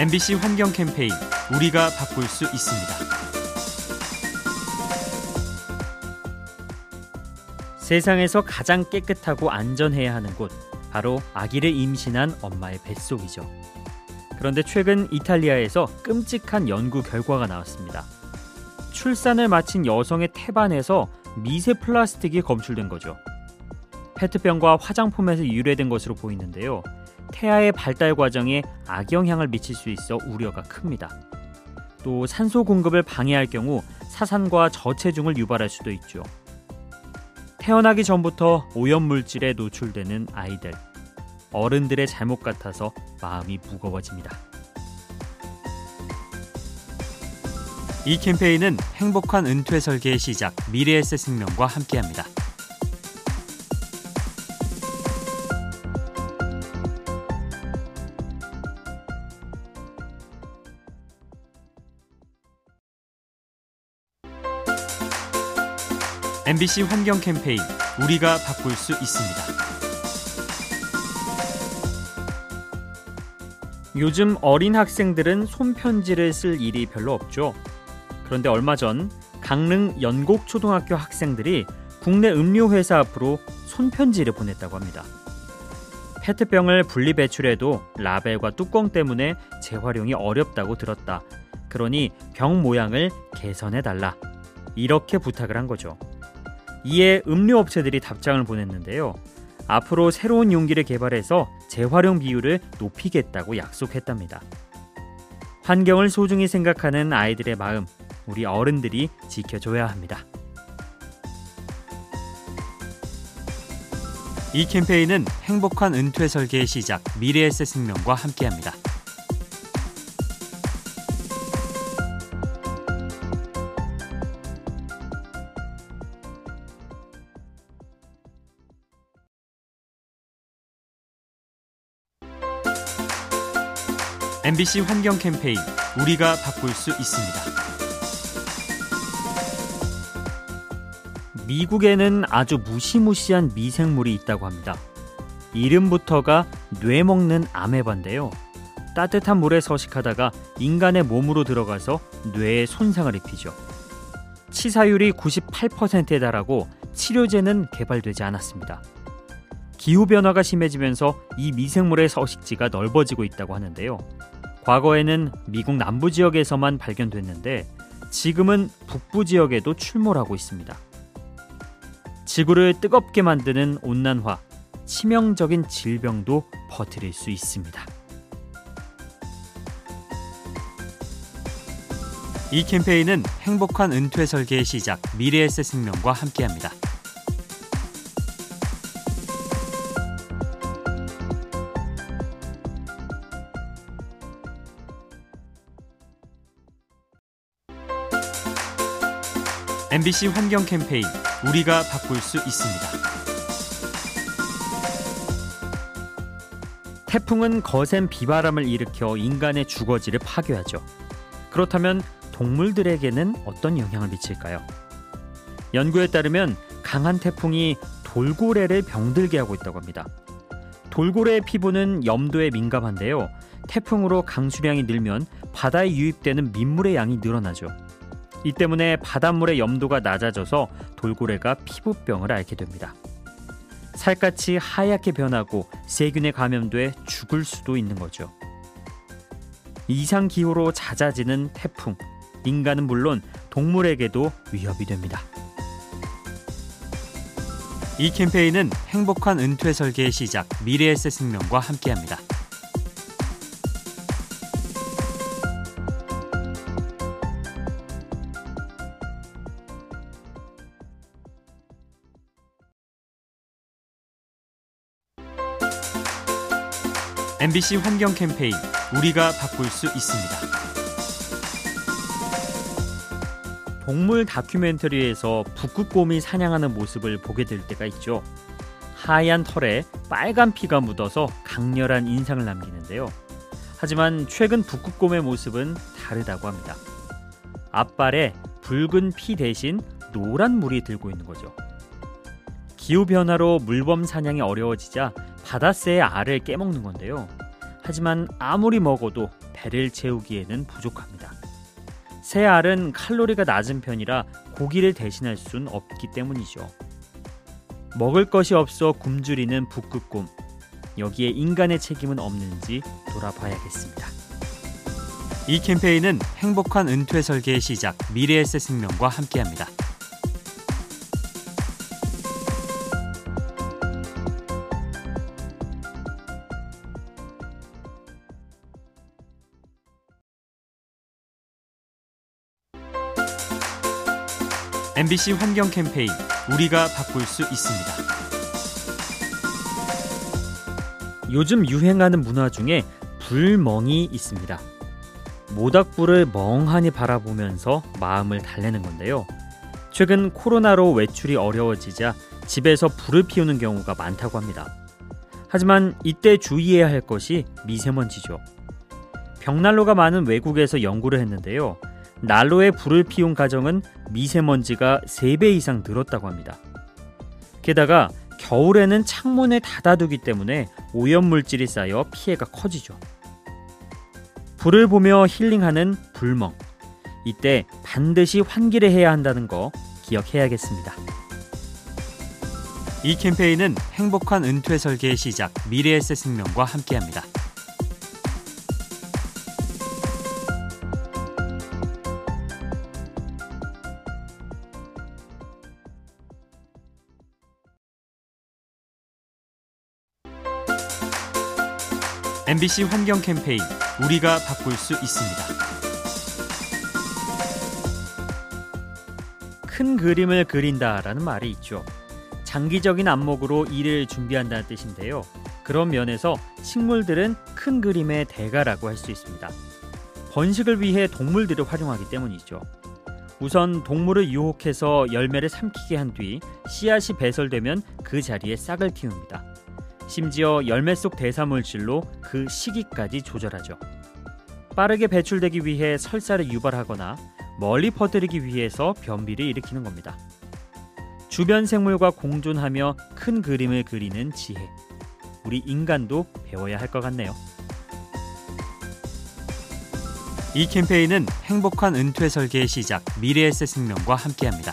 MBC 환경 캠페인 우리가 바꿀 수 있습니다. 세상에서 가장 깨끗하고 안전해야 하는 곳 바로 아기를 임신한 엄마의 뱃속이죠. 그런데 최근 이탈리아에서 끔찍한 연구 결과가 나왔습니다. 출산을 마친 여성의 태반에서 미세 플라스틱이 검출된 거죠. 페트병과 화장품에서 유래된 것으로 보이는데요. 태아의 발달 과정에 악영향을 미칠 수 있어 우려가 큽니다. 또 산소 공급을 방해할 경우 사산과 저체중을 유발할 수도 있죠. 태어나기 전부터 오염물질에 노출되는 아이들. 어른들의 잘못 같아서 마음이 무거워집니다. 이 캠페인은 행복한 은퇴 설계의 시작 미래에셋 생명과 함께합니다. MBC 환경 캠페인 우리가 바꿀 수 있습니다. 요즘 어린 학생들은 손편지를 쓸 일이 별로 없죠. 그런데 얼마 전 강릉 연곡초등학교 학생들이 국내 음료 회사 앞으로 손편지를 보냈다고 합니다. 페트병을 분리 배출해도 라벨과 뚜껑 때문에 재활용이 어렵다고 들었다. 그러니 병 모양을 개선해 달라. 이렇게 부탁을 한 거죠. 이에 음료 업체들이 답장을 보냈는데요. 앞으로 새로운 용기를 개발해서 재활용 비율을 높이겠다고 약속했답니다. 환경을 소중히 생각하는 아이들의 마음, 우리 어른들이 지켜줘야 합니다. 이 캠페인은 행복한 은퇴 설계의 시작 미래에셋 생명과 함께합니다. MBC 환경 캠페인 우리가 바꿀 수 있습니다. 미국에는 아주 무시무시한 미생물이 있다고 합니다. 이름부터가 뇌 먹는 아메바인데요. 따뜻한 물에 서식하다가 인간의 몸으로 들어가서 뇌에 손상을 입히죠. 치사율이 98%에 달하고 치료제는 개발되지 않았습니다. 기후 변화가 심해지면서 이 미생물의 서식지가 넓어지고 있다고 하는데요. 과거에는 미국 남부 지역에서만 발견됐는데 지금은 북부 지역에도 출몰하고 있습니다. 지구를 뜨겁게 만드는 온난화, 치명적인 질병도 퍼뜨릴 수 있습니다. 이 캠페인은 행복한 은퇴 설계의 시작 미래에셋 생명과 함께합니다. MBC 환경 캠페인 우리가 바꿀 수 있습니다. 태풍은 거센 비바람을 일으켜 인간의 주거지를 파괴하죠. 그렇다면 동물들에게는 어떤 영향을 미칠까요? 연구에 따르면 강한 태풍이 돌고래를 병들게 하고 있다고 합니다. 돌고래의 피부는 염도에 민감한데요. 태풍으로 강수량이 늘면 바다에 유입되는 민물의 양이 늘어나죠. 이 때문에 바닷물의 염도가 낮아져서 돌고래가 피부병을 앓게 됩니다. 살갗이 하얗게 변하고 세균에 감염돼 죽을 수도 있는 거죠. 이상 기후로 잦아지는 태풍, 인간은 물론 동물에게도 위협이 됩니다. 이 캠페인은 행복한 은퇴 설계의 시작 미래에셋 생명과 함께합니다. MBC 환경 캠페인 우리가 바꿀 수 있습니다. 동물 다큐멘터리에서 북극곰이 사냥하는 모습을 보게 될 때가 있죠. 하얀 털에 빨간 피가 묻어서 강렬한 인상을 남기는데요. 하지만 최근 북극곰의 모습은 다르다고 합니다. 앞발에 붉은 피 대신 노란 물이 들고 있는 거죠. 기후 변화로 물범 사냥이 어려워지자 바다새의 알을 깨먹는 건데요. 하지만 아무리 먹어도 배를 채우기에는 부족합니다. 새 알은 칼로리가 낮은 편이라 고기를 대신할 순 없기 때문이죠. 먹을 것이 없어 굶주리는 북극곰. 여기에 인간의 책임은 없는지 돌아봐야겠습니다. 이 캠페인은 행복한 은퇴 설계의 시작 미래에셋 생명과 함께합니다. MBC 환경 캠페인 우리가 바꿀 수 있습니다. 요즘 유행하는 문화 중에 불멍이 있습니다. 모닥불을 멍하니 바라보면서 마음을 달래는 건데요. 최근 코로나로 외출이 어려워지자 집에서 불을 피우는 경우가 많다고 합니다. 하지만 이때 주의해야 할 것이 미세먼지죠. 벽난로가 많은 외국에서 연구를 했는데요. 난로에 불을 피운 가정은 미세먼지가 3배 이상 늘었다고 합니다. 게다가 겨울에는 창문을 닫아두기 때문에 오염물질이 쌓여 피해가 커지죠. 불을 보며 힐링하는 불멍. 이때 반드시 환기를 해야 한다는 거 기억해야겠습니다. 이 캠페인은 행복한 은퇴 설계의 시작 미래에셋 생명과 함께합니다. MBC 환경 캠페인 우리가 바꿀 수 있습니다. 큰 그림을 그린다라는 말이 있죠. 장기적인 안목으로 일을 준비한다는 뜻인데요. 그런 면에서 식물들은 큰 그림의 대가라고 할 수 있습니다. 번식을 위해 동물들을 활용하기 때문이죠. 우선 동물을 유혹해서 열매를 삼키게 한 뒤 씨앗이 배설되면 그 자리에 싹을 틔웁니다. 심지어 열매 속 대사물질로 그 시기까지 조절하죠. 빠르게 배출되기 위해 설사를 유발하거나 멀리 퍼뜨리기 위해서 변비를 일으키는 겁니다. 주변 생물과 공존하며 큰 그림을 그리는 지혜. 우리 인간도 배워야 할 것 같네요. 이 캠페인은 행복한 은퇴 설계의 시작 미래에셋 생명과 함께합니다.